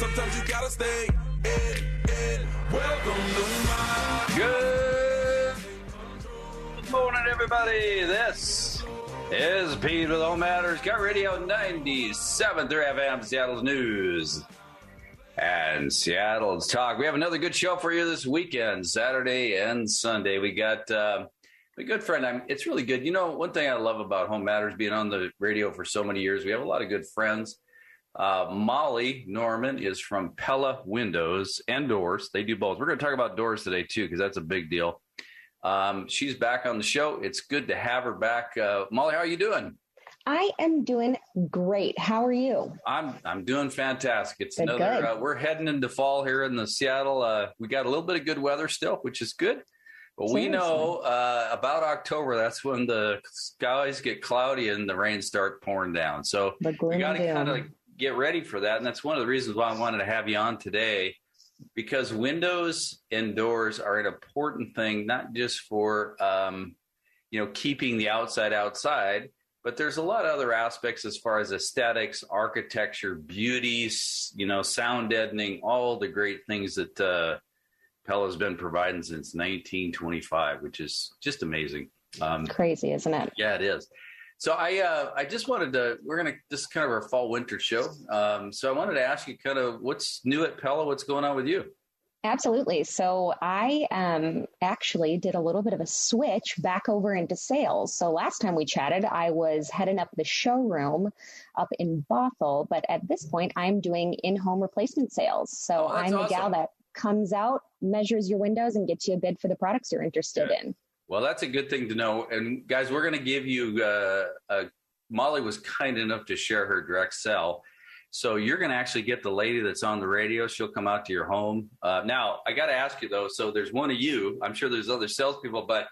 sometimes you gotta stay in, in. Welcome to my Good morning, everybody. This is Pete with Home Matters KIRO Radio 97 through FM, Seattle's News and Seattle's Talk. We have another good show for you this weekend, Saturday and Sunday. We got uh, a good friend. I'm, it's really good. You know, one thing I love about Home Matters being on the radio for so many years, we have a lot of good friends. Uh, Molly Norman is from Pella Windows and Doors. They do both. We're going to talk about doors today too, because that's a big deal. Um, she's back on the show. It's good to have her back. Uh, Molly, how are you doing? I am doing great. How are you? I'm I'm doing fantastic. It's Good, another. good. Uh, we're heading into fall here in the Seattle. Uh, we got a little bit of good weather still, which is good. But we know uh, about October. That's when the skies get cloudy and the rain start pouring down. So we got to kind of get ready for that. And that's one of the reasons why I wanted to have you on today, because windows and doors are an important thing, not just for um, you know keeping the outside outside, but there's a lot of other aspects as far as aesthetics, architecture, beauty, you know, sound deadening, all the great things that uh, Pella's been providing since 1925, which is just amazing. Um, Crazy, isn't it? yeah, it is. So I uh, I just wanted to we're gonna this is kind of our fall winter show. Um, so I wanted to ask you kind of what's new at Pella, what's going on with you? Absolutely. So I um, actually did a little bit of a switch back over into sales. So last time we chatted, I was heading up the showroom up in Bothell, but at this point, I'm doing in-home replacement sales. So Oh, I'm the gal that comes out, measures your windows, and gets you a bid for the products you're interested Good. in. Well, that's a good thing to know. And guys, we're going to give you. Uh, uh, Molly was kind enough to share her direct sell, so you're going to actually get the lady that's on the radio. She'll come out to your home. Uh, now, I got to ask you though. So there's one of you. I'm sure there's other salespeople, but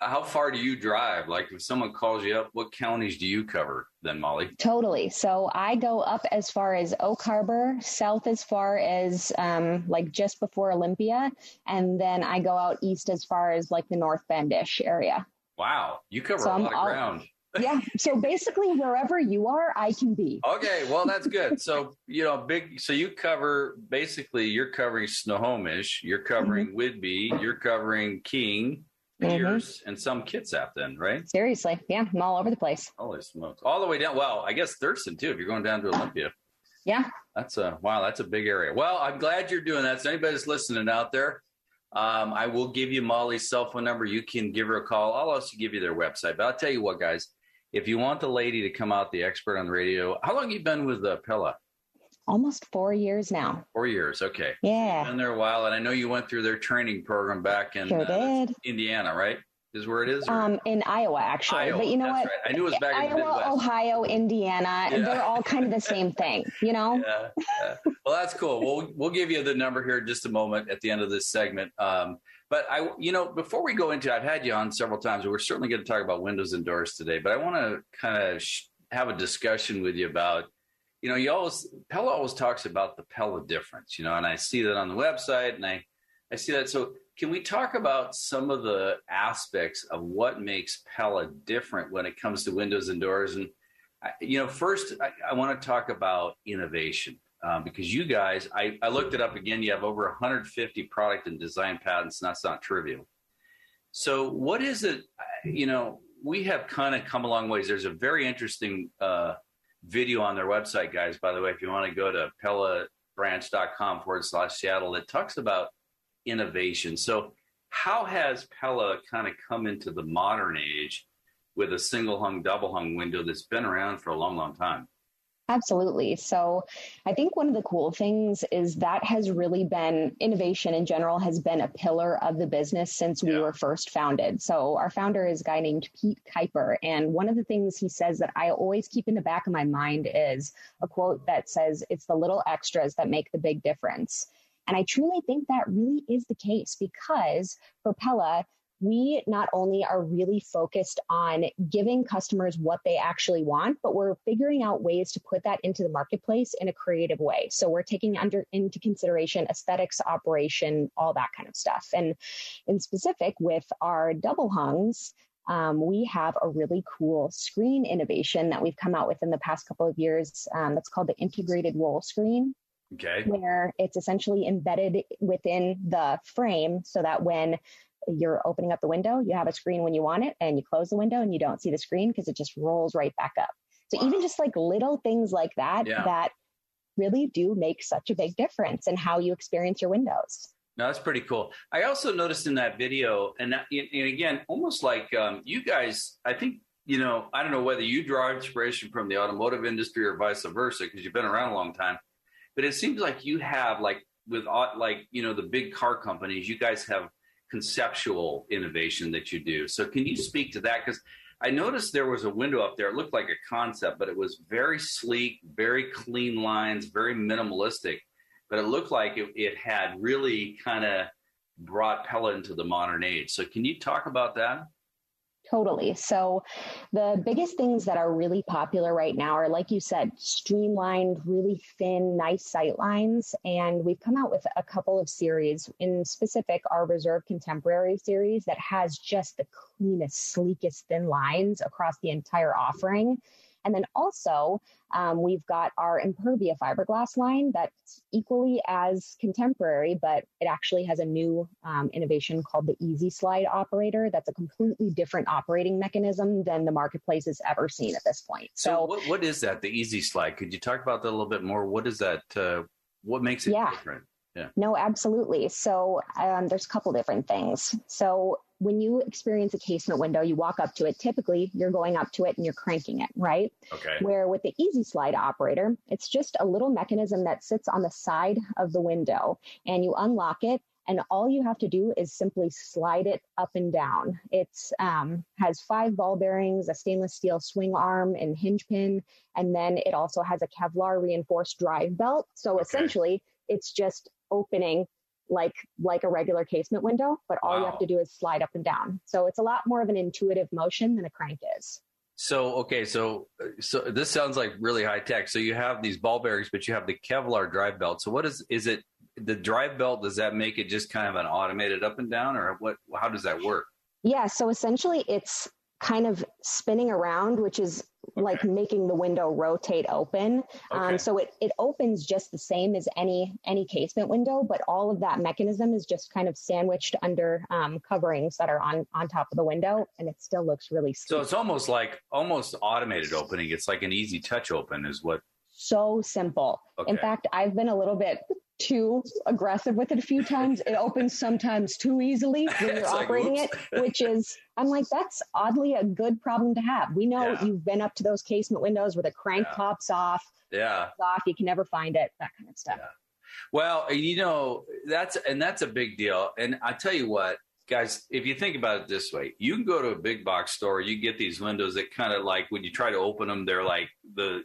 how far do you drive? Like, if someone calls you up, what counties do you cover? Then, Molly. Totally. So I go up as far as Oak Harbor, south as far as um, like just before Olympia, and then I go out east as far as like the North Bendish area. Wow, you cover So a I'm lot of all- ground. Yeah. So basically, wherever you are, I can be. Okay, well that's good. So you know, big. So you cover basically you're covering Snohomish, you're covering Whidbey, you're covering King, Mhm. Pierce, and some Kitsap. Then right? Seriously. Yeah. I'm all over the place. Holy smokes! All the way down. Well, I guess Thurston too. If you're going down to Olympia, Yeah. that's a wow. That's a big area. Well, I'm glad you're doing that. So anybody that's listening out there. Um, I will give you Molly's cell phone number. You can give her a call. I'll also give you their website. But I'll tell you what, guys. If you want the lady to come out, the expert on the radio, how long you been with uh, Pella? Almost four years now. Four years. Okay. Yeah. Been there a while, and I know you went through their training program back in Sure uh, did. Indiana, right? Is where it is. or- Um, in Iowa, actually. Iowa, but you know what? right. I knew it was back in the Iowa, Midwest. Ohio, Indiana, Yeah. they're all kind of the same thing, you know? yeah, yeah. Well, that's cool. We'll we'll give you the number here in just a moment at the end of this segment. Um, but I, you know, before we go into, I've had you on several times, we're certainly going to talk about windows and doors today. But I want to kind of sh- have a discussion with you about, you know, you always Pella always talks about the Pella difference, you know, and I see that on the website, and I I see that. So, can we talk about some of the aspects of what makes Pella different when it comes to windows and doors? And I- you know, first, I, I want to talk about innovation um, because you guys, I, I looked it up again. You have over 150 product and design patents, and that's not trivial. So, what is it? You know, we have kind of come a long ways. There's a very interesting uh, video on their website, guys. By the way, if you want to go to pellabranch.com forward slash Seattle, that talks about innovation. So, how has Pella kind of come into the modern age with a single hung, double hung window that's been around for a long, long time? Absolutely. So I think one of the cool things is that has really been innovation in general has been a pillar of the business since we were first founded. So our founder is a guy named Pete Kuyper. And one of the things he says that I always keep in the back of my mind is a quote that says, it's the little extras that make the big difference. And I truly think that really is the case because for Pella, we not only are really focused on giving customers what they actually want, but we're figuring out ways to put that into the marketplace in a creative way. So we're taking under into consideration aesthetics, operation, all that kind of stuff. And in specific, with our double hungs, um, we have a really cool screen innovation that we've come out with in the past couple of years. Um, that's called the integrated roll screen. Okay. where it's essentially embedded within the frame so that when you're opening up the window, you have a screen when you want it, and you close the window and you don't see the screen because it just rolls right back up. So Wow. even just like little things like that Yeah. that really do make such a big difference in how you experience your windows. No, that's pretty cool. I also noticed in that video, and, that, and again, almost like um, you guys, I think, you know, I don't know whether you draw inspiration from the automotive industry or vice versa, because you've been around a long time, but it seems like you have, like, with like, you know, the big car companies, you guys have conceptual innovation that you do. So can you speak to that? Because I noticed there was a window up there. It looked like a concept, but it was very sleek, very clean lines, very minimalistic. But it looked like it, it had really kind of brought Pella into the modern age. So can you talk about that? Totally. So, the biggest things that are really popular right now are, like you said, streamlined, really thin, nice sight lines. And we've come out with a couple of series. In specific, our Reserve Contemporary series that has just the cleanest, sleekest, thin lines across the entire offering. And then also, um, we've got our Impervia fiberglass line that's equally as contemporary, but it actually has a new um, innovation called the Easy Slide operator. That's a completely different operating mechanism than the marketplace has ever seen at this point. So, So, what, what is that? The easy slide? Could you talk about that a little bit more? What is that? Uh, what makes it Yeah. different? Yeah. No, absolutely. So um, there's a couple different things. So when you experience a casement window, you walk up to it. Typically, you're going up to it and you're cranking it, right? Okay. Where with the easy slide operator, it's just a little mechanism that sits on the side of the window and you unlock it. And all you have to do is simply slide it up and down. It's um, has five ball bearings, a stainless steel swing arm and hinge pin, and then it also has a Kevlar reinforced drive belt. So Okay. essentially, it's just opening like like a regular casement window, but all you have to do is slide up and down. So it's a lot more of an intuitive motion than a crank is. So okay, so so this sounds like really high tech. So you have these ball bearings, but you have the Kevlar drive belt. So what is is it? The drive belt does that make it just kind of an automated up and down, or what? How does that work? Yeah, so essentially it's kind of spinning around, which is like making the window rotate open. Okay. Um, so it, it opens just the same as any any casement window, but all of that mechanism is just kind of sandwiched under um, coverings that are on on top of the window, and it still looks really So it's almost like almost automated opening. It's like an easy touch open, is what? so simple. Okay. In fact, I've been a little bit too aggressive with it a few times. It opens sometimes too easily when you're like, operating oops. it, which is, I'm like, that's oddly a good problem to have. We know Yeah. you've been up to those casement windows where the crank Yeah. pops off, yeah. off, you can never find it, that kind of stuff. Yeah. Well, you know, that's and that's a big deal. And I tell you what, guys, if you think about it this way, you can go to a big box store, you get these windows that kind of like when you try to open them, they're like the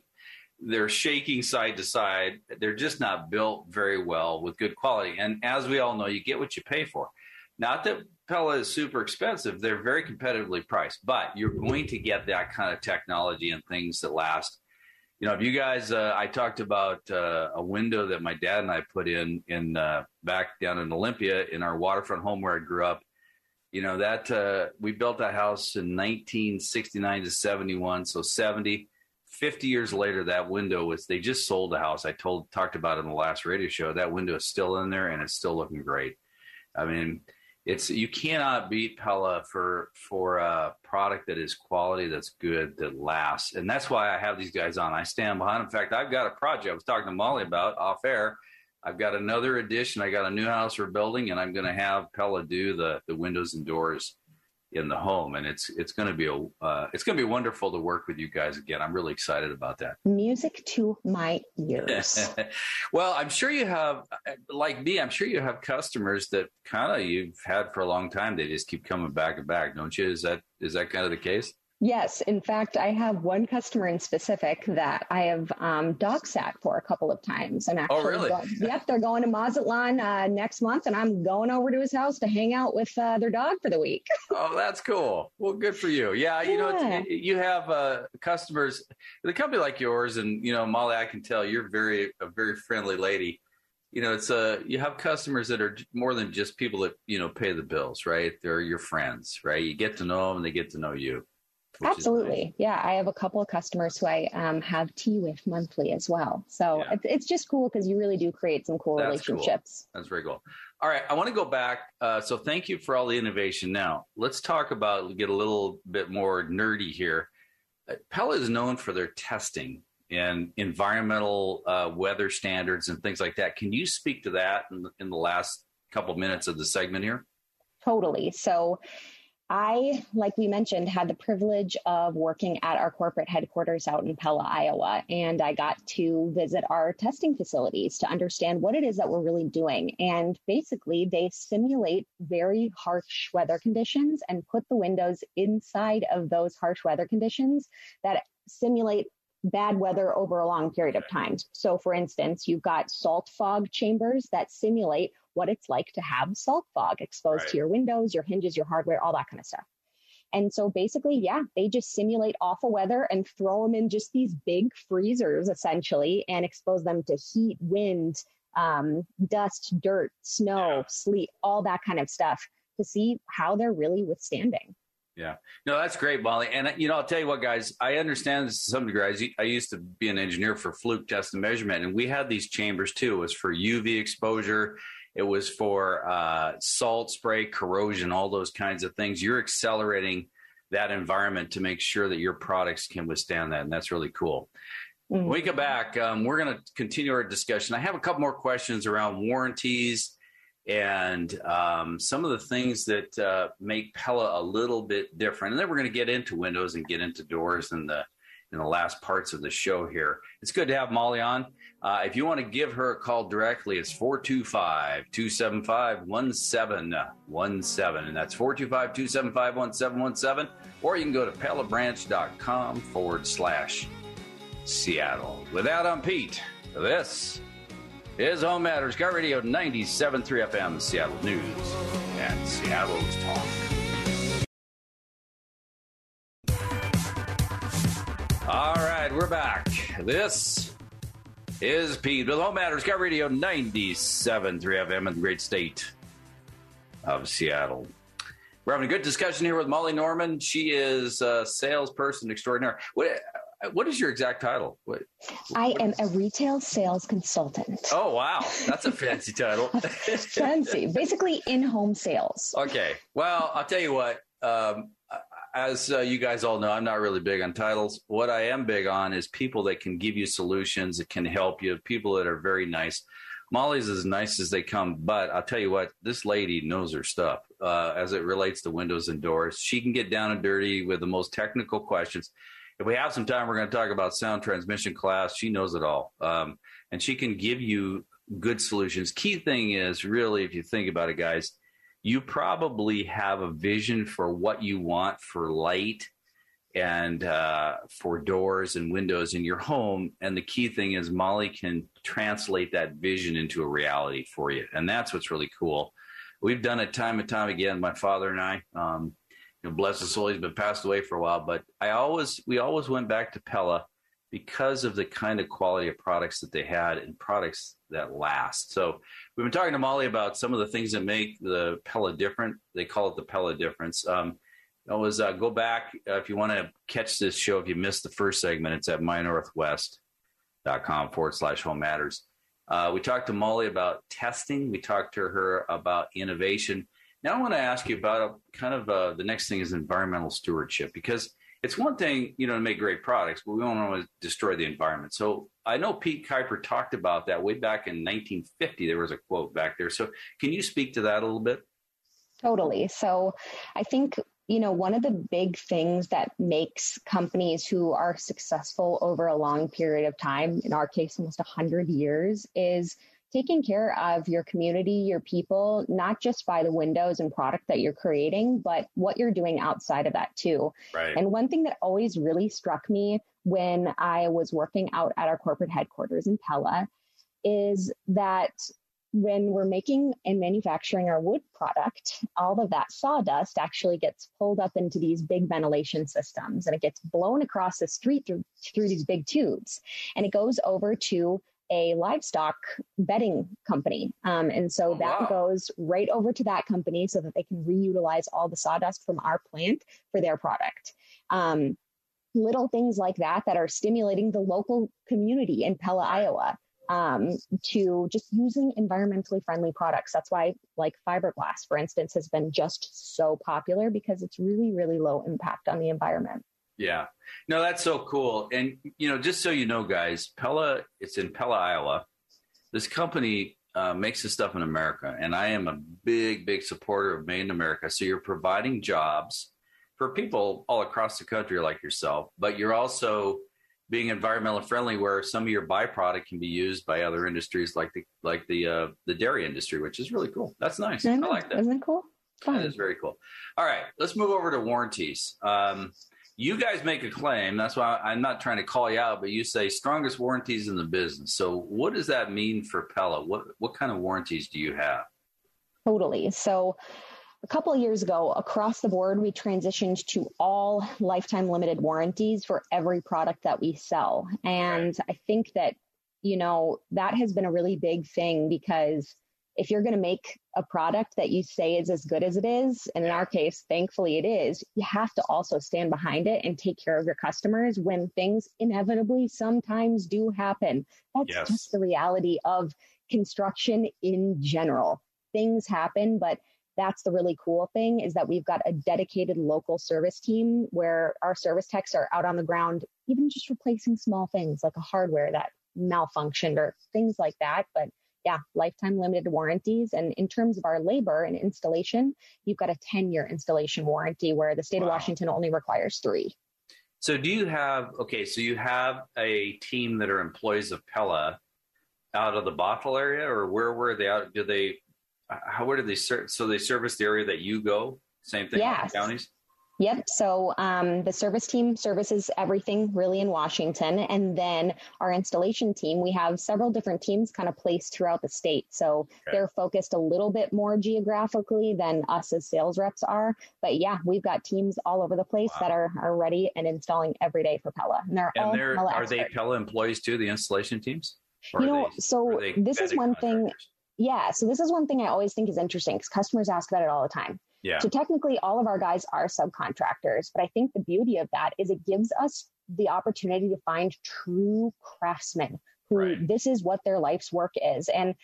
they're shaking side to side. They're just not built very well with good quality. And as we all know, you get what you pay for. Not that Pella is super expensive, they're very competitively priced, but you're going to get that kind of technology and things that last you know, if you guys, uh, I talked about uh, a window that my dad and I put in in uh, back down in Olympia in our waterfront home where I grew up. You know that uh, we built that house in 1969 to 71, so 70. 50 years later, that window was. They just sold the house. I told talked about it in the last radio show. That window is still in there and it's still looking great. I mean, it's you cannot beat Pella for for a product that is quality, that's good, that lasts, and that's why I have these guys on. I stand behind. In fact, I've got a project I was talking to Molly about off air. I've got another addition. I got a new house we're building, and I'm going to have Pella do the the windows and doors in the home, and it's it's going to be a uh, it's going to be wonderful to work with you guys again. I'm really excited about that. Music to my ears. well, I'm sure you have, like me, I'm sure you have customers that kind of you've had for a long time. They just keep coming back and back, don't you? Is that is that kind of the case? Yes, in fact, I have one customer in specific that I have um, dog sat for a couple of times, and actually, Oh, really? go- yep, they're going to Mazatlan uh, next month, and I'm going over to his house to hang out with uh, their dog for the week. Oh, that's cool. Well, good for you. Yeah, you know, Yeah. it's, you have uh, customers, the company like yours, and you know, Molly, I can tell you're very a very friendly lady. You know, it's uh, you have customers that are more than just people that you know pay the bills, right? They're your friends, right? You get to know them, and they get to know you. Absolutely. Nice. Yeah. I have a couple of customers who I um, have tea with monthly as well. So Yeah. it's, it's just cool because you really do create some cool That's cool. relationships. That's very cool. All right, I want to go back. Uh, so thank you for all the innovation. Now let's talk about get a little bit more nerdy here. Uh, Pella is known for their testing and environmental uh, weather standards and things like that. Can you speak to that in, in the last couple minutes of the segment here? Totally. So I, like we mentioned, had the privilege of working at our corporate headquarters out in Pella, Iowa, and I got to visit our testing facilities to understand what it is that we're really doing. And basically, they simulate very harsh weather conditions and put the windows inside of those harsh weather conditions that simulate bad weather over a long period of time. So, for instance, you've got salt fog chambers that simulate what it's like to have salt fog exposed Right. to your windows, your hinges, your hardware, all that kind of stuff. And so basically, yeah, they just simulate awful weather and throw them in just these big freezers essentially and expose them to heat, wind, um, dust, dirt, snow, Yeah. sleet, all that kind of stuff to see how they're really withstanding. Yeah. No, that's great, Molly. And you know, I'll tell you what, guys. I understand this to some degree. I used- I used to be an engineer for Fluke Test and Measurement, and we had these chambers too. It was for UV exposure. It was for uh, salt spray, corrosion, all those kinds of things. You're accelerating that environment to make sure that your products can withstand that, and that's really cool. Mhm. When we come back, um, we're going to continue our discussion. I have a couple more questions around warranties and um, some of the things that uh, make Pella a little bit different. And then we're going to get into windows and get into doors in the in the last parts of the show here. It's good to have Molly on. Uh, if you want to give her a call directly, it's 425 275 1717. And that's 425 275 1717. Or you can go to pellabranch.com forward slash Seattle. With that, I'm Pete. This is Home Matters, KIRO Radio 97.3 FM, Seattle News and Seattle's Talk. All right, we're back. This is Pete with Home Matters, KIRO Radio 97.3 FM in the great state of Seattle. We're having a good discussion here with Molly Norman. She is a salesperson extraordinaire. What, what is your exact title? What, I am a retail sales consultant. Oh wow, that's a fancy title. Fancy, basically in home sales. okay, well, I'll tell you what. Um, as uh, you guys all know, I'm not really big on titles. What I am big on is people that can give you solutions, that can help you, people that are very nice. Molly's as nice as they come, but I'll tell you what, this lady knows her stuff uh, as it relates to windows and doors. She can get down and dirty with the most technical questions. If we have some time, we're going to talk about sound transmission class. She knows it all, um, and she can give you good solutions. Key thing is really, if you think about it, guys, you probably have a vision for what you want for light and uh, for doors and windows in your home. And the key thing is Molly can translate that vision into a reality for you. And that's what's really cool. We've done it time and time again, my father and I. Um, you know, bless his soul, he's been passed away for a while, but I always, we always went back to Pella because of the kind of quality of products that they had and products that last. So we've been talking to Molly about some of the things that make the Pella different. They call it the Pella difference. Um, always uh, go back uh, if you want to catch this show. If you missed the first segment, it's at mynorthwest.com forward slash home matters. Uh, we talked to Molly about testing. We talked to her about innovation. Now I want to ask you about a, kind of uh, the next thing is environmental stewardship because it's one thing you know to make great products, but we don't want to destroy the environment. So I know Pete Kuyper talked about that way back in 1950. There was a quote back there. So can you speak to that a little bit? Totally. So I think, you know, one of the big things that makes companies who are successful over a long period of time, in our case, almost 100 years, is taking care of your community, your people, not just by the windows and product that you're creating, but what you're doing outside of that too. Right. And one thing that always really struck me when I was working out at our corporate headquarters in Pella is that when we're making and manufacturing our wood product, all of that sawdust actually gets pulled up into these big ventilation systems and it gets blown across the street through, through these big tubes. And it goes over to a livestock bedding company. Um, and so Oh, that wow. goes right over to that company so that they can reutilize all the sawdust from our plant for their product. Um, little things like that that are stimulating the local community in Pella, Iowa. Um, to just using environmentally friendly products. That's why, like fiberglass, for instance, has been just so popular because it's really, really low impact on the environment. Yeah. No, that's so cool. And you know, just so you know, guys, Pella, it's in Pella, Iowa. This company uh, makes this stuff in America, and I am a big, big supporter of Made in America. So you're providing jobs for people all across the country like yourself, but you're also being environmentally friendly, where some of your byproduct can be used by other industries like the like the uh, the dairy industry, which is really cool. That's nice. I, I like that. Isn't it cool? That Fun. is very cool. All right, let's move over to warranties. Um, you guys make a claim. That's why I'm not trying to call you out, but you say strongest warranties in the business. So, what does that mean for Pella? What what kind of warranties do you have? Totally. So, a couple of years ago, across the board, we transitioned to all lifetime limited warranties for every product that we sell. And I think that, you know, that has been a really big thing because if you're going to make a product that you say is as good as it is, and in our case, thankfully it is, you have to also stand behind it and take care of your customers when things inevitably sometimes do happen. That's Yes. just the reality of construction in general. Things happen, but that's the really cool thing is that we've got a dedicated local service team where our service techs are out on the ground, even just replacing small things like a hardware that malfunctioned or things like that. But yeah, lifetime limited warranties. And in terms of our labor and installation, you've got a 10 year installation warranty where the state Wow. of Washington only requires three. So, do you have okay? So you have a team that are employees of Pella out of the Bothell area, or where were they out? Do they? How where do they serve? So they service the area that you go. Same thing. Yes. Counties. Yep. So um, the service team services everything really in Washington. And then our installation team, we have several different teams kind of placed throughout the state. So Okay. they're focused a little bit more geographically than us as sales reps are. But yeah, we've got teams all over the place Wow. that are, are ready and installing every day for Pella. And they're all they're Pella are they. Pella employees too? The installation teams. Or You know, they- so this is one thing. Yeah. So this is one thing I always think is interesting because customers ask about it all the time. Yeah. So technically, all of our guys are subcontractors, but I think the beauty of that is it gives us the opportunity to find true craftsmen who Right. this is what their life's work is. And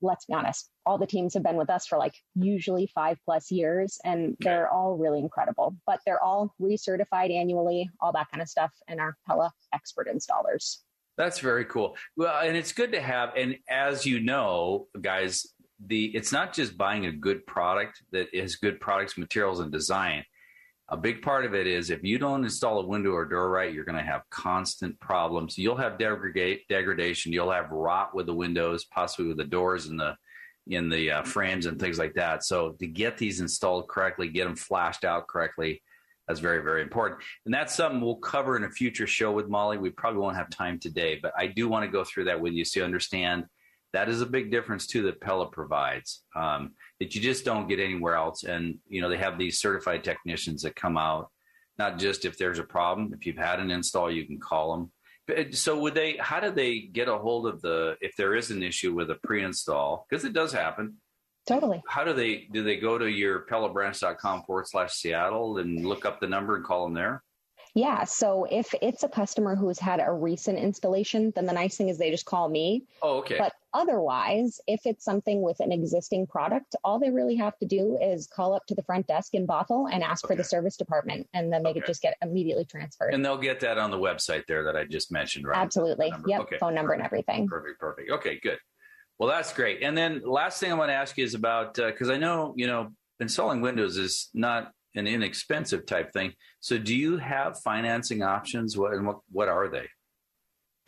let's be honest, all the teams have been with us for like usually five plus years, and they're all really incredible. But they're all recertified annually, all that kind of stuff, and are Pella expert installers. That's very cool. Well, and it's good to have. And as you know, guys, the it's not just buying a good product that is good products, materials, and design. A big part of it is if you don't install a window or door right, you're going to have constant problems. You'll have degradation. You'll have rot with the windows, possibly with the doors and the in the uh, frames and things like that. So to get these installed correctly, get them flashed out correctly, that's very very important. And that's something we'll cover in a future show with Molly. We probably won't have time today, but I do want to go through that with you so you understand that is a big difference too that Pella provides um, that you just don't get anywhere else. And you know they have these certified technicians that come out, not just if there's a problem. If you've had an install, you can call them. But, so would they? How do they get a hold of the if there is an issue with a pre-install because it does happen? Totally. How do they do? They go to your pellabranch.com forward slash Seattle and look up the number and call them there. Yeah. So if it's a customer who's had a recent installation, then the nice thing is they just call me. Oh, okay. But otherwise, if it's something with an existing product, all they really have to do is call up to the front desk in Bothell and ask for the service department, and then they Okay. could just get immediately transferred. and they'll get that on the website there that I just mentioned, right? Absolutely. Yep. Okay. Phone number and everything. Perfect, perfect. Okay, good. Well, that's great. And then last thing I want to ask you is about uh, because I know you know installing Windows is not an inexpensive type thing. So, do you have financing options? What and what what are they?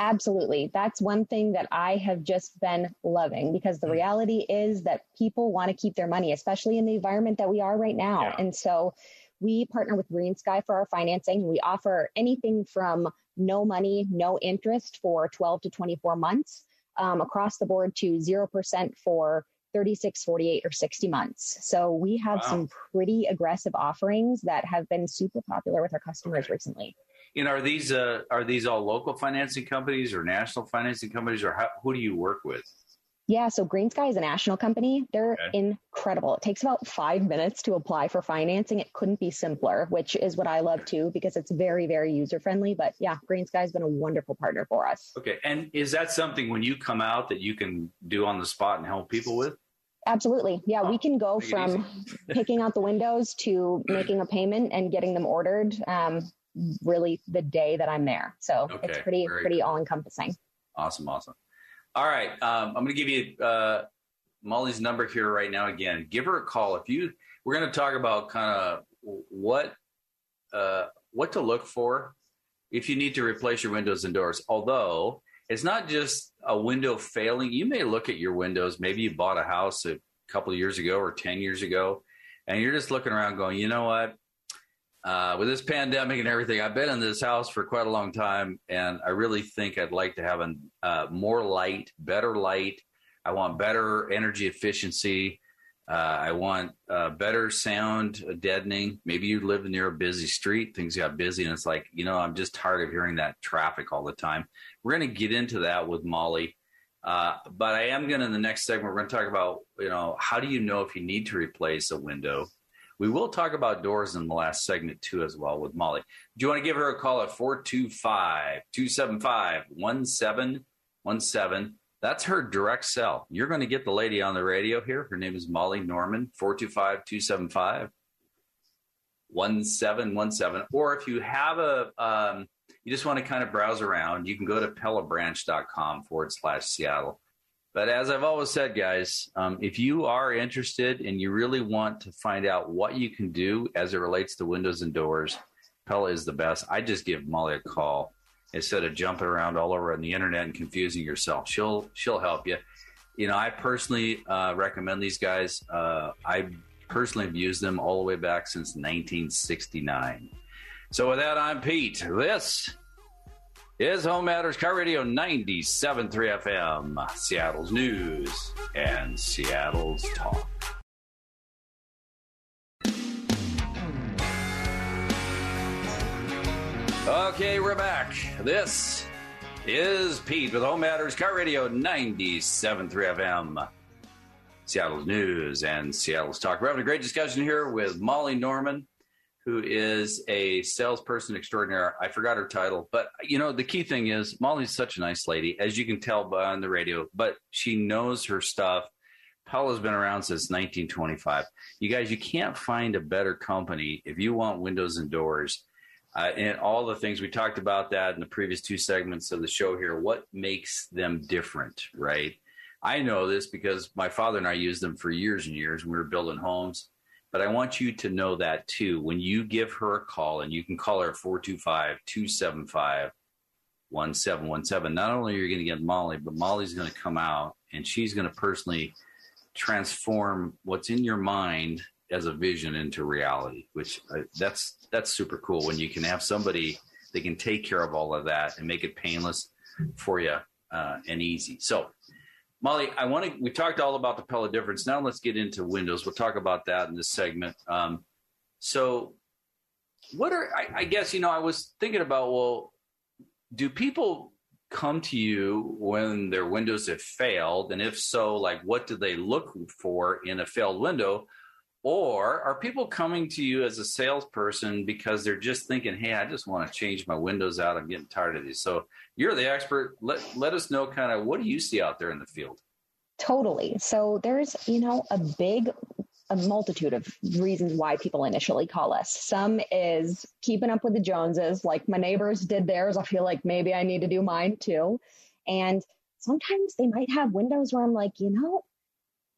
Absolutely. That's one thing that I have just been loving because the Mm. reality is that people want to keep their money, especially in the environment that we are right now. Yeah. And so we partner with GreenSky for our financing. We offer anything from no money, no interest for 12 to 24 months um, across the board to 0% for 36, 48, or 60 months. So we have Wow. some pretty aggressive offerings that have been super popular with our customers Okay. recently. You know, are these uh, are these all local financing companies or national financing companies, or how, who do you work with? Yeah, so GreenSky is a national company. They're Okay. incredible. It takes about five minutes to apply for financing. It couldn't be simpler, which is what I love too, because it's very, very user friendly. But yeah, GreenSky has been a wonderful partner for us. Okay, and is that something when you come out that you can do on the spot and help people with? Absolutely. Yeah, we can go from picking out the windows to making a payment and getting them ordered um, really the day that I'm there. So it's pretty, pretty all encompassing. Awesome, awesome. All right, um, I'm going to give you uh, Molly's number here right now. Again, give her a call if you. We're going to talk about kind of what uh, what to look for if you need to replace your windows and doors. Although it's not just a window failing. You may look at your windows. Maybe you bought a house a couple of years ago or ten years ago, and you're just looking around, going, you know what? Uh, with this pandemic and everything, I've been in this house for quite a long time, and I really think I'd like to have an, uh, more light, better light. I want better energy efficiency. Uh, I want uh, better sound deadening. Maybe you live near a busy street, things got busy, and it's like, you know, I'm just tired of hearing that traffic all the time. We're going to get into that with Molly. Uh, but I am going to, in the next segment, we're going to talk about, you know, how do you know if you need to replace a window? We will talk about doors in the last segment too, as well, with Molly. Do you want to give her a call at 425 275 1717? That's her direct cell. You're going to get the lady on the radio here. Her name is Molly Norman, 425 275 1717. Or if you have a, um, you just want to kind of browse around, you can go to pellabranch.com forward slash Seattle. But as I've always said, guys, um, if you are interested and you really want to find out what you can do as it relates to windows and doors, Pella is the best. I just give Molly a call instead of jumping around all over on the internet and confusing yourself. She'll she'll help you. You know, I personally uh, recommend these guys. Uh, I personally have used them all the way back since 1969. So with that, I'm Pete. This is Home Matters KIRO Radio 97.3 FM, Seattle's news and Seattle's talk. Okay, we're back. This is Pete with Home Matters KIRO Radio 97.3 FM, Seattle's news and Seattle's talk. We're having a great discussion here with Molly Norman, who is a salesperson extraordinaire. I forgot her title, but you know, the key thing is Molly's such a nice lady, as you can tell by on the radio, but she knows her stuff. Pella's been around since 1925. You guys, you can't find a better company if you want windows and doors. Uh, and all the things we talked about that in the previous two segments of the show here, what makes them different, right? I know this because my father and I used them for years and years when we were building homes. But I want you to know that too. When you give her a call, and you can call her 425 275 1717, not only are you going to get Molly, but Molly's going to come out and she's going to personally transform what's in your mind as a vision into reality, which uh, that's that's super cool when you can have somebody that can take care of all of that and make it painless for you uh, and easy. So Molly, I want to. We talked all about the Pella difference. Now let's get into Windows. We'll talk about that in this segment. Um, so, what are I, I guess you know? I was thinking about. Well, do people come to you when their windows have failed, and if so, like what do they look for in a failed window? Or are people coming to you as a salesperson because they're just thinking, "Hey, I just want to change my windows out. I'm getting tired of these." So you're the expert. Let let us know kind of what do you see out there in the field. Totally. So there's, you know, a big a multitude of reasons why people initially call us. Some is keeping up with the Joneses, like my neighbors did theirs. I feel like maybe I need to do mine too. And sometimes they might have windows where I'm like, you know,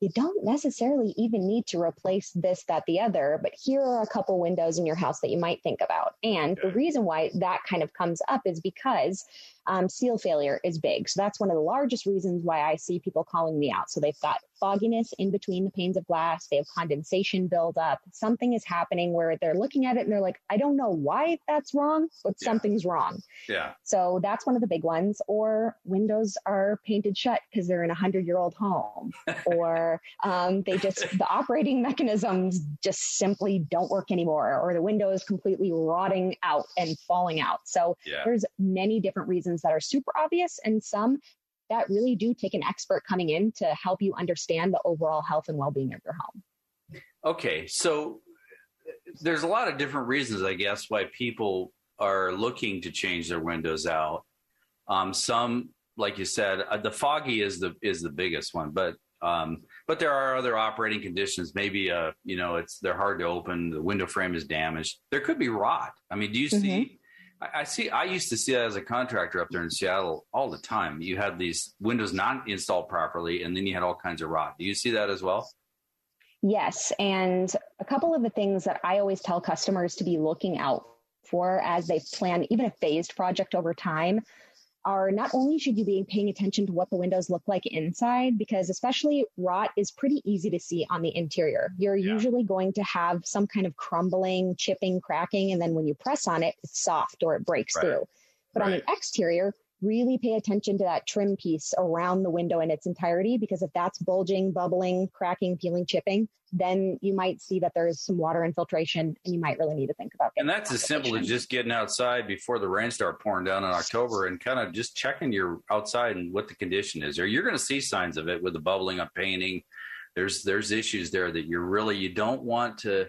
you don't necessarily even need to replace this, that, the other, but here are a couple windows in your house that you might think about. And the reason why that kind of comes up is because Um, seal failure is big. So that's one of the largest reasons why I see people calling me out. So they've got fogginess in between the panes of glass, they have condensation buildup. Something is happening where they're looking at it and they're like, I don't know why that's wrong, but Yeah. something's wrong. Yeah. So that's one of the big ones. Or windows are painted shut because they're in a hundred year old home, or um, they just the operating mechanisms just simply don't work anymore, or the window is completely rotting out and falling out. So Yeah. there's many different reasons that are super obvious, and some that really do take an expert coming in to help you understand the overall health and well being of your home. Okay, so there's a lot of different reasons, I guess, why people are looking to change their windows out. Um, some, like you said, uh, the foggy is the is the biggest one, but um, but there are other operating conditions. Maybe uh, you know, it's they're hard to open. The window frame is damaged. There could be rot. I mean, do you see? I, see. I used to see that as a contractor up there in Seattle all the time. You had these windows not installed properly, and then you had all kinds of rot. Do you see that as well? Yes. And a couple of the things that I always tell customers to be looking out for as they plan even a phased project over time are not only should you be paying attention to what the windows look like inside, because especially rot is pretty easy to see on the interior. You're Yeah. usually going to have some kind of crumbling, chipping, cracking, and then when you press on it, it's soft or it breaks Right. through. But on Right. the exterior, really pay attention to that trim piece around the window in its entirety, because if that's bulging, bubbling, cracking, peeling, chipping, then you might see that there's some water infiltration and you might really need to think about that. And that's as simple as just getting outside before the rain start pouring down in October and kind of just checking your outside and what the condition is. Or you're going to see signs of it with the bubbling of painting. There's there's issues there that you're really you don't want to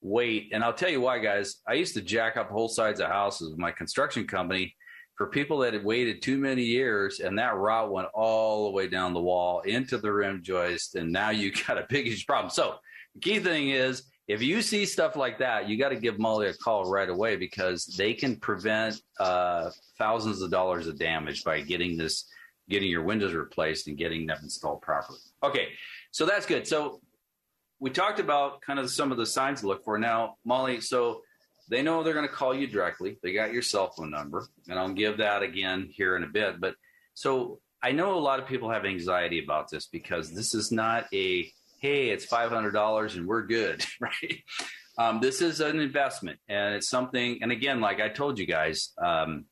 wait. And I'll tell you why, guys. I used to jack up whole sides of houses with my construction company for people that had waited too many years and that rot went all the way down the wall into the rim joist and now you got a big huge problem. So the key thing is if you see stuff like that, you got to give Molly a call right away because they can prevent uh, thousands of dollars of damage by getting this, getting your windows replaced and getting them installed properly. Okay, so that's good. So we talked about kind of some of the signs to look for. Now, Molly, so they know they're going to call you directly. They got your cell phone number, and I'll give that again here in a bit. But so I know a lot of people have anxiety about this because this is not a hey, it's five hundred dollars and we're good, right? Um, this is an investment, and it's something. And again, like I told you guys, um,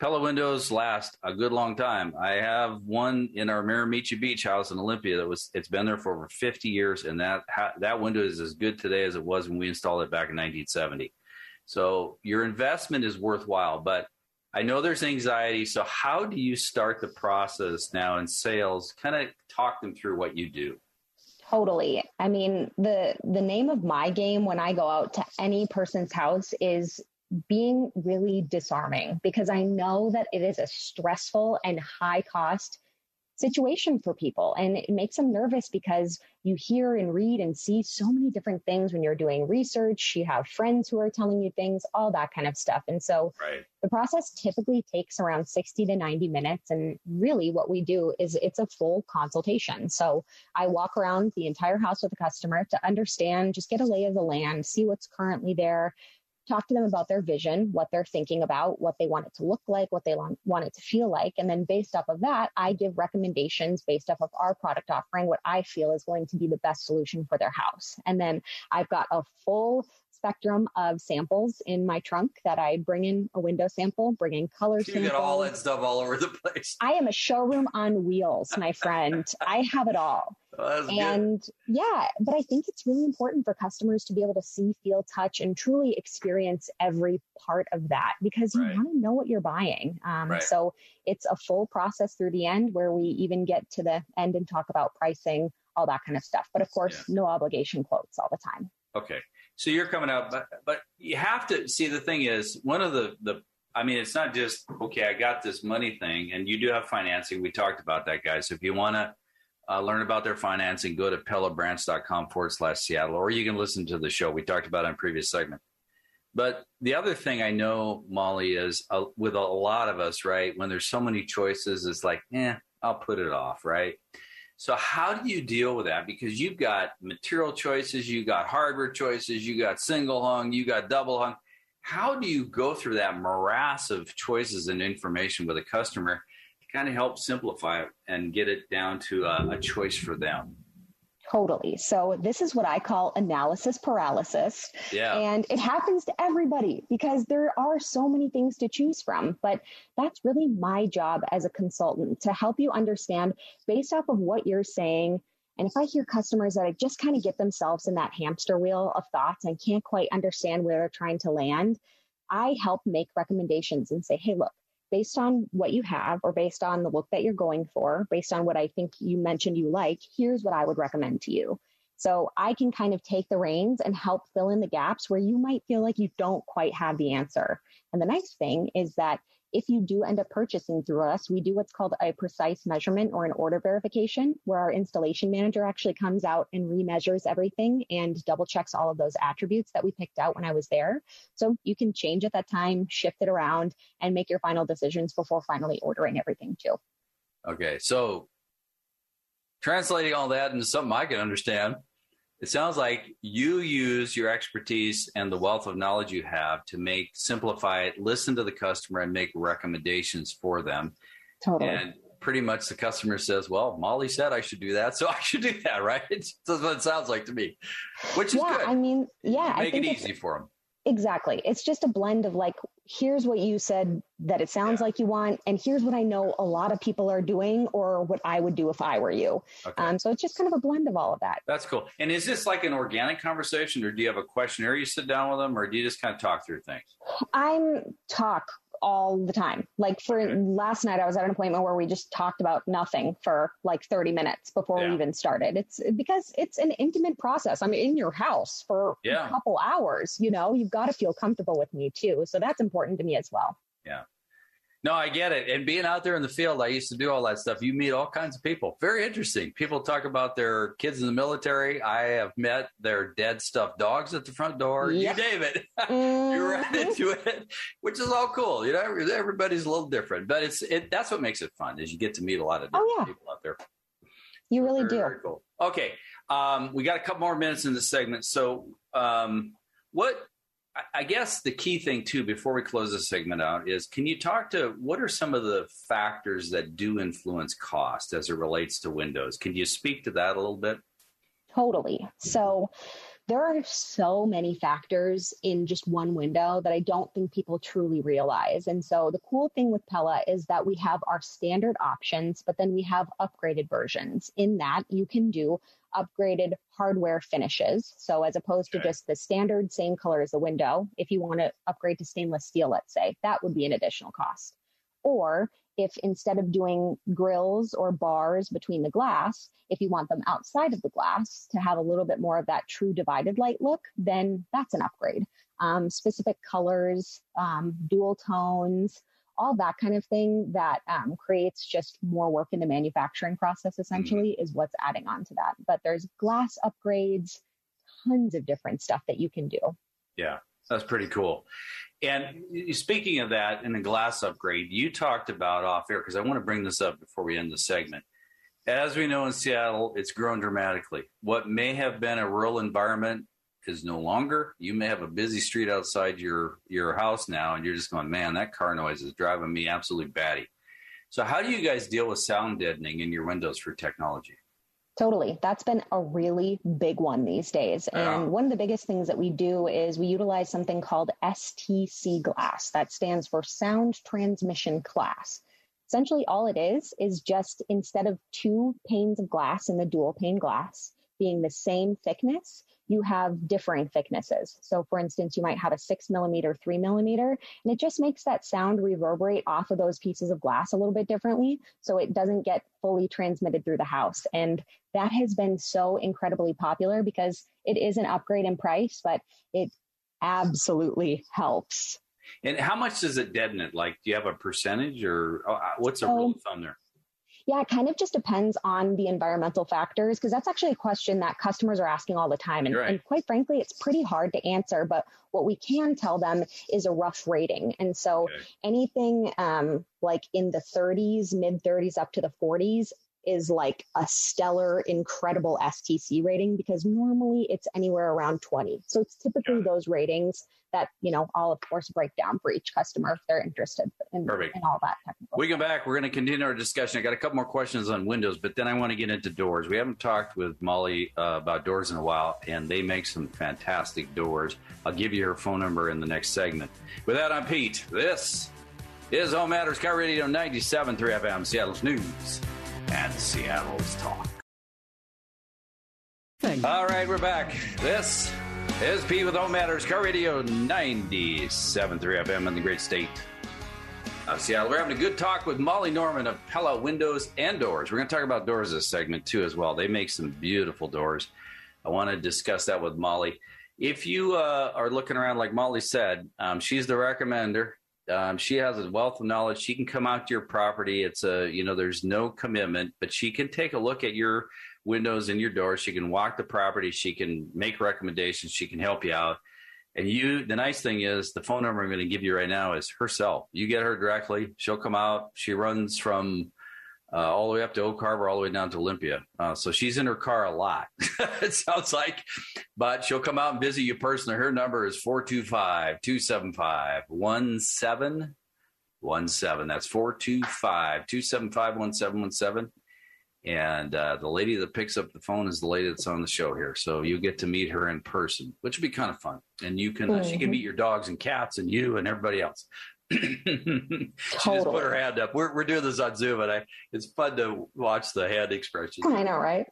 Pella windows last a good long time. I have one in our Miramichi Beach house in Olympia that was it's been there for over 50 years, and that ha- that window is as good today as it was when we installed it back in 1970. So your investment is worthwhile, but I know there's anxiety. So how do you start the process now in sales? Kind of talk them through what you do. Totally. I mean, the the name of my game when I go out to any person's house is being really disarming because I know that it is a stressful and high cost situation for people and it makes them nervous because you hear and read and see so many different things when you're doing research you have friends who are telling you things all that kind of stuff and so Right. the process typically takes around 60 to 90 minutes. And really, what we do is it's a full consultation. So I walk around the entire house with the customer to understand, just get a lay of the land, see what's currently there, talk to them about their vision, what they're thinking about, what they want it to look like, what they want it to feel like. And then based off of that, I give recommendations based off of our product offering, what I feel is going to be the best solution for their house. And then I've got a full spectrum of samples in my trunk that I bring in a window sample, bring in color You samples. got all that stuff all over the place. I am a showroom on wheels, my friend. I have it all. Oh, that's good. And yeah, but I think it's really important for customers to be able to see, feel, touch, and truly experience every part of that because you Right. want to know what you're buying. Um, Right. So it's a full process through the end where we even get to the end and talk about pricing, all that kind of stuff. But of course, Yeah. no obligation quotes all the time. Okay. So you're coming out, but but you have to see the thing is one of the the I mean it's not just okay I got this money thing and you do have financing. We talked about that, guys. So if you want to uh, learn about their financing, go to pellabranch.com forward slash Seattle, or you can listen to the show we talked about on previous segment. But the other thing I know, Molly, is uh, with a lot of us, right? When there's so many choices, it's like, eh, I'll put it off, right? So how do you deal with that? Because you've got material choices, you've got hardware choices, you got single hung, you got double hung. how do you go through that morass of choices and information with a customer to kind of help simplify it and get it down to a, a choice for them? Totally. So this is what I call analysis paralysis. Yeah. And it happens to everybody because there are so many things to choose from. But that's really my job as a consultant to help you understand based off of what you're saying. And if I hear customers that just kind of get themselves in that hamster wheel of thoughts and can't quite understand where they're trying to land, I help make recommendations and say, hey, look, based on what you have or based on the look that you're going for, based on what I think you mentioned you like, here's what I would recommend to you. So I can kind of take the reins and help fill in the gaps where you might feel like you don't quite have the answer. And the nice thing is that if you do end up purchasing through us, we do what's called a precise measurement or an order verification, where our installation manager actually comes out and remeasures everything and double checks all of those attributes that we picked out when I was there. So you can change at that time, shift it around, and make your final decisions before finally ordering everything too. Okay. So translating all that into something I can understand, it sounds like you use your expertise and the wealth of knowledge you have to make simplify it, listen to the customer, and make recommendations for them. Totally. And pretty much the customer says, "Well, Molly said I should do that, so I should do that." Right? That's what it sounds like to me, which is yeah, good. I mean, yeah, make I it easy for them. Exactly. It's just a blend of like, here's what you said that it sounds Yeah. like you want, and here's what I know a lot of people are doing, or what I would do if I were you. Okay. Um, so it's just kind of a blend of all of that. That's cool. And is this like an organic conversation, or do you have a questionnaire you sit down with them, or do you just kind of talk through things? I'm talk all the time. Like for Okay. last night, I was at an appointment where we just talked about nothing for like 30 minutes before Yeah. we even started. It's because it's an intimate process. I'm in your house for Yeah. a couple hours. You know, you've got to feel comfortable with me too. So that's important to me as well. No, I get it. And being out there in the field, I used to do all that stuff. You meet all kinds of people. Very interesting. People talk about their kids in the military. I have met their dead stuffed dogs at the front door. Yep. You it. You're right Mhm. into it, which is all cool. You know, everybody's a little different, but it's it. That's what makes it fun is you get to meet a lot of different Oh, yeah. people out there. You really Very, do. very cool. Okay, um, we got a couple more minutes in this segment. So, um, what I- guess the key thing too, before we close this segment out, is can you talk to what are some of the factors that do influence cost as it relates to Windows? Can you speak to that a little bit? Totally. So there are so many factors in just one window that I don't think people truly realize. And so the cool thing with Pella is that we have our standard options, but then we have upgraded versions. In that, you can do upgraded hardware finishes. So as opposed to just the standard same color as the window, if you want to upgrade to stainless steel, let's say, that would be an additional cost. Or if instead of doing grills or bars between the glass, if you want them outside of the glass to have a little bit more of that true divided light look, then that's an upgrade. Um, specific colors, um, dual tones, all that kind of thing that um, creates just more work in the manufacturing process, essentially, is what's adding on to that. But there's glass upgrades, tons of different stuff that you can do. Yeah, that's pretty cool. And speaking of that, in the glass upgrade, you talked about off air because I want to bring this up before we end the segment. As we know in Seattle, it's grown dramatically. What may have been a rural environment is no longer. You may have a busy street outside your your house now, and you're just going, man, that car noise is driving me absolutely batty. So, how do you guys deal with sound deadening in your windows for technology? Totally. That's been a really big one these days. Yeah. And one of the biggest things that we do is we utilize something called STC glass. That stands for Sound Transmission Class. Essentially, all it is is just instead of two panes of glass in the dual pane glass being the same thickness, you have differing thicknesses. So, for instance, you might have a six millimeter, three millimeter, and it just makes that sound reverberate off of those pieces of glass a little bit differently. So it doesn't get fully transmitted through the house. And that has been so incredibly popular because it is an upgrade in price, but it absolutely helps. And how much does it deaden it? Like, do you have a percentage, or uh, what's a So- rule of thumb there? Yeah, it kind of just depends on the environmental factors because that's actually a question that customers are asking all the time. And, Right. and quite frankly, it's pretty hard to answer. But what we can tell them is a rough rating. And so Okay. anything um, like in the 30s, mid 30s up to the 40s, is like a stellar, incredible STC rating because normally it's anywhere around 20. So it's typically those ratings that, you know, I'll of course break down for each customer if they're interested in, in all that technical. We come back. We're going to continue our discussion. I got a couple more questions on windows, but then I want to get into doors. We haven't talked with Molly uh, about doors in a while, and they make some fantastic doors. I'll give you her phone number in the next segment. With that, I'm Pete. This is Home Matters KIRO Radio 97.3 FM, Seattle's News and Seattle's Talk. All right, we're back. This is Pete with Home Matters KIRO Radio 97.3 FM in the great state of Seattle. We're having a good talk with Molly Norman of Pella Windows and Doors. We're going to talk about doors this segment too, as well. They make some beautiful doors. I want to discuss that with Molly. If you uh, are looking around, like Molly said, um, she's the recommender. Um, she has a wealth of knowledge. She can come out to your property. It's a, you know, there's no commitment, but she can take a look at your windows and your doors. She can walk the property. She can make recommendations. She can help you out. And you, the nice thing is the phone number I'm going to give you right now is herself. You get her directly. She'll come out. She runs from uh, all the way up to Oak Harbor, all the way down to Olympia. Uh, so she's in her car a lot, it sounds like. But she'll come out and visit you personally. Her number is 425 275 1717. That's 425 275 1717. And uh, the lady that picks up the phone is the lady that's on the show here. So you get to meet her in person, which would be kind of fun. And you can, uh, she can meet your dogs and cats and you and everybody else. She just put her hand up. We're, we're doing this on Zoom, and I, it's fun to watch the hand expressions. I know, right?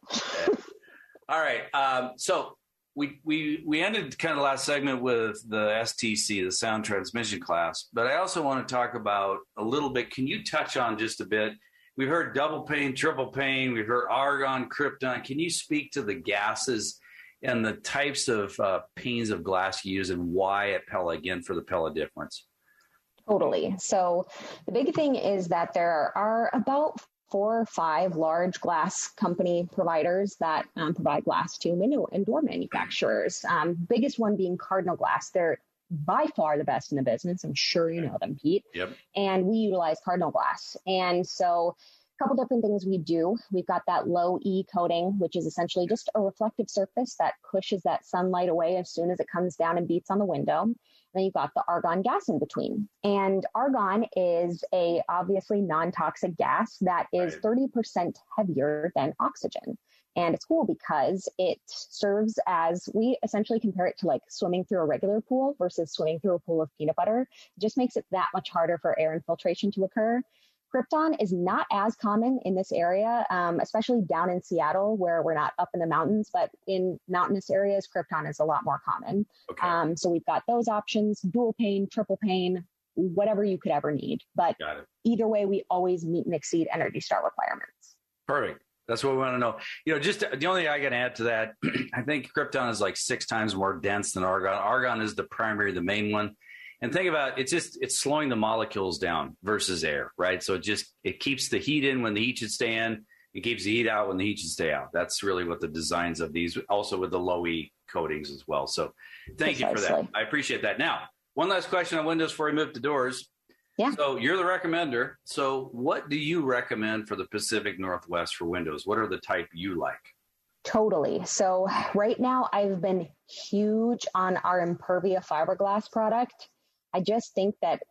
All right. Um, so we we we ended kind of last segment with the STC, the sound transmission class, but I also want to talk about a little bit. Can you touch on just a bit? We've heard double pane, triple pane. We've heard argon, krypton. Can you speak to the gases and the types of uh, panes of glass you use and why at Pella again for the Pella difference? Totally. So the big thing is that there are about four or five large glass company providers that um, provide glass to window and door manufacturers. Um, biggest one being Cardinal Glass. They're by far the best in the business. I'm sure you know them, Pete. Yep. And we utilize Cardinal Glass. And so a couple different things we do. We've got that low E coating, which is essentially just a reflective surface that pushes that sunlight away as soon as it comes down and beats on the window. Then you've got the argon gas in between. And argon is a obviously non-toxic gas that is 30% heavier than oxygen. And it's cool because it serves as we essentially compare it to like swimming through a regular pool versus swimming through a pool of peanut butter. It just makes it that much harder for air infiltration to occur. Krypton is not as common in this area, um, especially down in Seattle where we're not up in the mountains, but in mountainous areas, Krypton is a lot more common. Okay. Um, so we've got those options, dual pane, triple pane, whatever you could ever need. But either way, we always meet and exceed Energy Star requirements. Perfect. That's what we want to know. You know, just the only thing I can add to that, I think krypton is like six times more dense than argon. Argon is the primary, the main one. And think about it's just it's slowing the molecules down versus air, right? So it just it keeps the heat in when the heat should stay in. It keeps the heat out when the heat should stay out. That's really what the designs of these, also with the low E coatings as well. So thank you for that. I appreciate that. Now, one last question on windows before we move to doors. Yeah. So you're the recommender. So what do you recommend for the Pacific Northwest for windows? What are the type you like? Totally. So right now, I've been huge on our Impervia fiberglass product. I just think that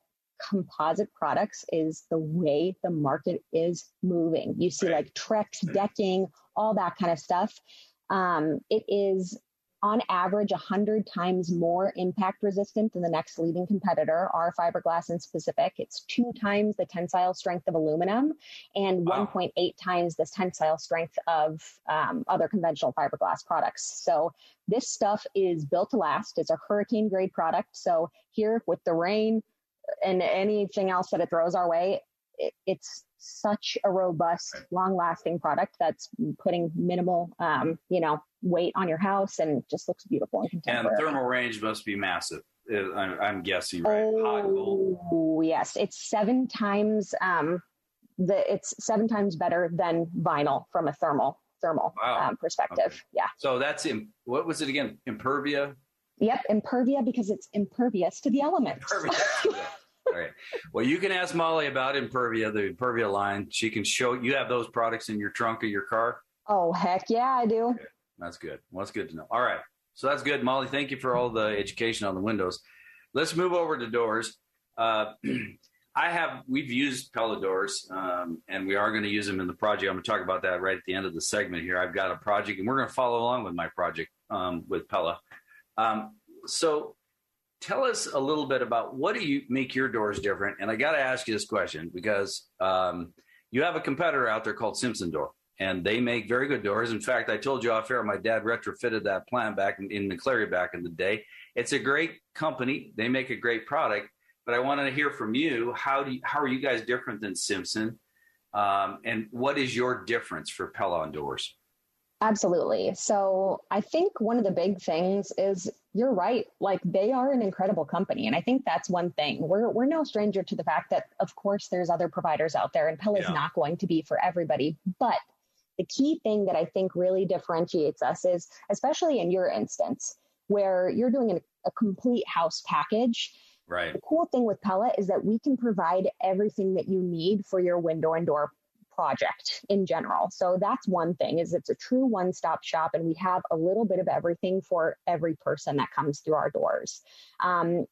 composite products is the way the market is moving. You see Right. like Trex decking, all that kind of stuff. Um, it is on average 100 times more impact resistant than the next leading competitor, our fiberglass in specific. It's two times the tensile strength of aluminum and Wow. 1.8 times the tensile strength of um, other conventional fiberglass products. So this stuff is built to last. It's a hurricane grade product. So here with the rain and anything else that it throws our way, it, it's such a robust, long lasting product that's putting minimal, um, you know, weight on your house and just looks beautiful and contemporary. And thermal range must be massive. uh, I'm, guessing, right? Oh yes, it's seven times um, the it's seven times better than vinyl from a thermal thermal Wow. um, perspective. Okay. Yeah. So that's in, what was it again? Impervia? Yep. Impervia because it's impervious to the elements. All right. Well, you can ask Molly about Impervia, the Impervia line. She can show you have those products in your trunk of your car. Oh heck yeah, I do. Okay. That's good. Well, that's good to know. All right. So that's good, Molly. Thank you for all the education on the windows. Let's move over to doors. Uh, I have we've used Pella doors, um, and we are going to use them in the project. I'm going to talk about that right at the end of the segment here. I've got a project, and we're going to follow along with my project um, with Pella. Um, so, tell us a little bit about what do you make your doors different? And I got to ask you this question because um, you have a competitor out there called Simpson Door, and they make very good doors. In fact, I told you off air, my dad retrofitted that plant back in, in McCleary back in the day. It's a great company; they make a great product but I want to hear from you. How do you, how are you guys different than Simpson? Um, and what is your difference for Pella doors? Absolutely. So I think one of the big things is you're right. Like they are an incredible company. And I think that's one thing. We're we're no stranger to the fact that of course there's other providers out there and Pella is yeah. not going to be for everybody. But the key thing that I think really differentiates us is especially in your instance, where you're doing a, a complete house package Right. The cool thing with Pella is that we can provide everything that you need for your window and door project in general. So that's one thing is it's a true one-stop shop and we have a little bit of everything for every person that comes through our doors. Um,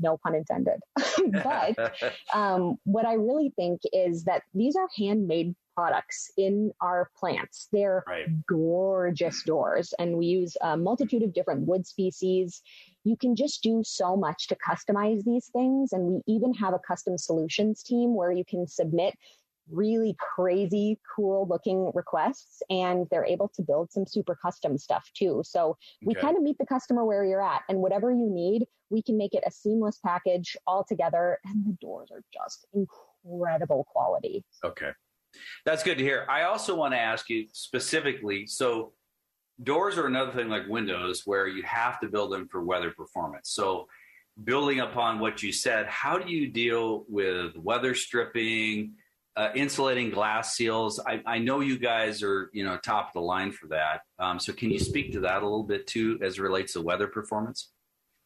no pun intended. but um, what I really think is that these are handmade products in our plants. They're right. gorgeous doors, and we use a multitude of different wood species you can just do so much to customize these things. And we even have a custom solutions team where you can submit really crazy, cool looking requests and they're able to build some super custom stuff too. So we kind of meet the customer where you're at and whatever you need, we can make it a seamless package all together. And the doors are just incredible quality. Okay. That's good to hear. I also want to ask you specifically so doors are another thing like windows where you have to build them for weather performance. So, building upon what you said, how do you deal with weather stripping, uh, insulating glass seals? I, I, know you guys are you know top of the line for that. Um, so, can you speak to that a little bit too, as relates to weather performance?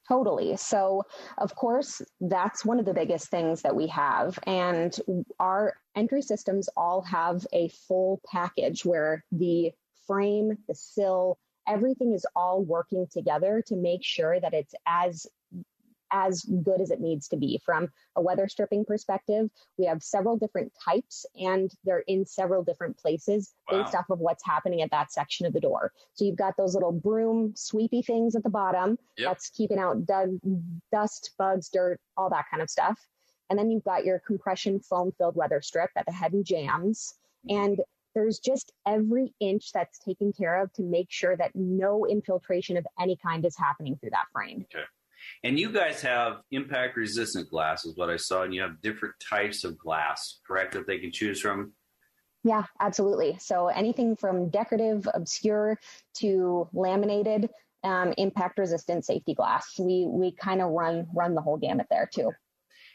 Totally. So, of course, that's one of the biggest things that we have. And our entry systems all have a full package where the frame, the sill, everything is all working together to make sure that it's as as good as it needs to be from a weather stripping perspective we have several different types and they're in several different places wow. based off of what's happening at that section of the door so you've got those little broom sweepy things at the bottom yep. that's keeping out dust bugs dirt all that kind of stuff and then you've got your compression foam filled weather strip at the head and jams. mm-hmm. and there's just every inch that's taken care of to make sure that no infiltration of any kind is happening through that frame. Okay. And you guys have impact resistant glass, is what I saw, and you have different types of glass, correct, that they can choose from? Yeah, absolutely. So anything from decorative, obscure to laminated, um, impact resistant safety glass. We we kind of run run the whole gamut there too.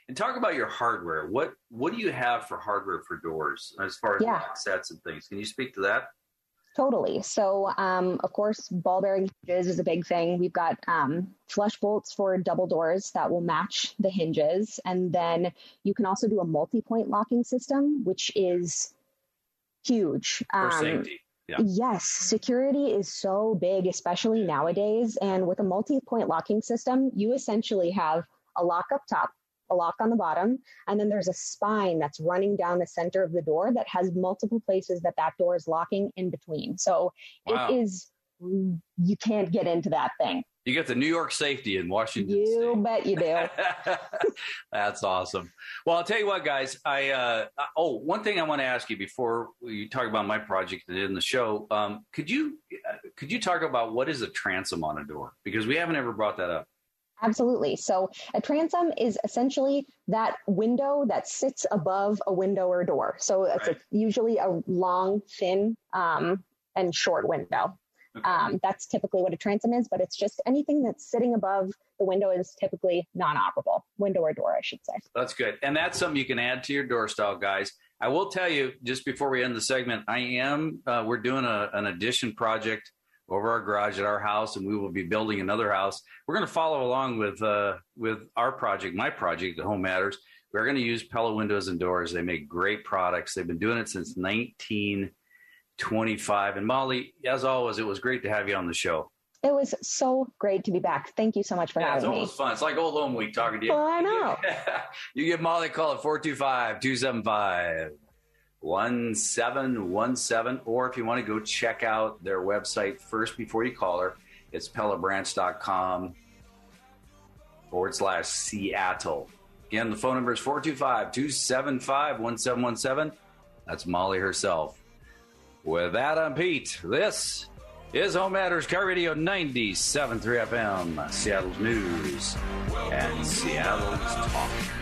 And talk about your hardware. What what do you have for hardware for doors as far as yeah. sets and things? Can you speak to that? Totally. So, um, of course, ball bearing hinges is a big thing. We've got um, flush bolts for double doors that will match the hinges. And then you can also do a multi point locking system, which is huge. For um, safety. Yeah. Yes, security is so big, especially nowadays. And with a multi point locking system, you essentially have a lock up top a lock on the bottom, and then there's a spine that's running down the center of the door that has multiple places that that door is locking in between. So wow. it is you can't get into that thing. You get the New York safety in Washington. You State. bet you do. That's awesome. Well, I'll tell you what, guys. I uh, oh, one thing I want to ask you before you talk about my project in the show. Um, could you uh, could you talk about what is a transom on a door? Because we haven't ever brought that up. Absolutely. So a transom is essentially that window that sits above a window or door. So it's right. a, usually a long, thin, um, and short window. Okay. Um, that's typically what a transom is, but it's just anything that's sitting above the window is typically non-operable. Window or door, I should say. That's good. And that's something you can add to your door style, guys. I will tell you just before we end the segment, I am, uh, we're doing a, an addition project over our garage at our house, and we will be building another house. We're going to follow along with uh, with our project, my project, the Home Matters. We're going to use Pella windows and doors. They make great products. They've been doing it since 1925. And Molly, as always, it was great to have you on the show. It was so great to be back. Thank you so much for Yeah, it's having me. almost fun. It's like old home week talking to you. Well, I know. you give Molly a call at 425 275 1717. Or if you want to go check out their website first before you call her, it's pellabranch.com forward slash Seattle. Again, the phone number is 425 275 1717. That's Molly herself. With that, I'm Pete. This is Home Matters KIRO Radio 97.3 FM, Seattle's news and Seattle's talk.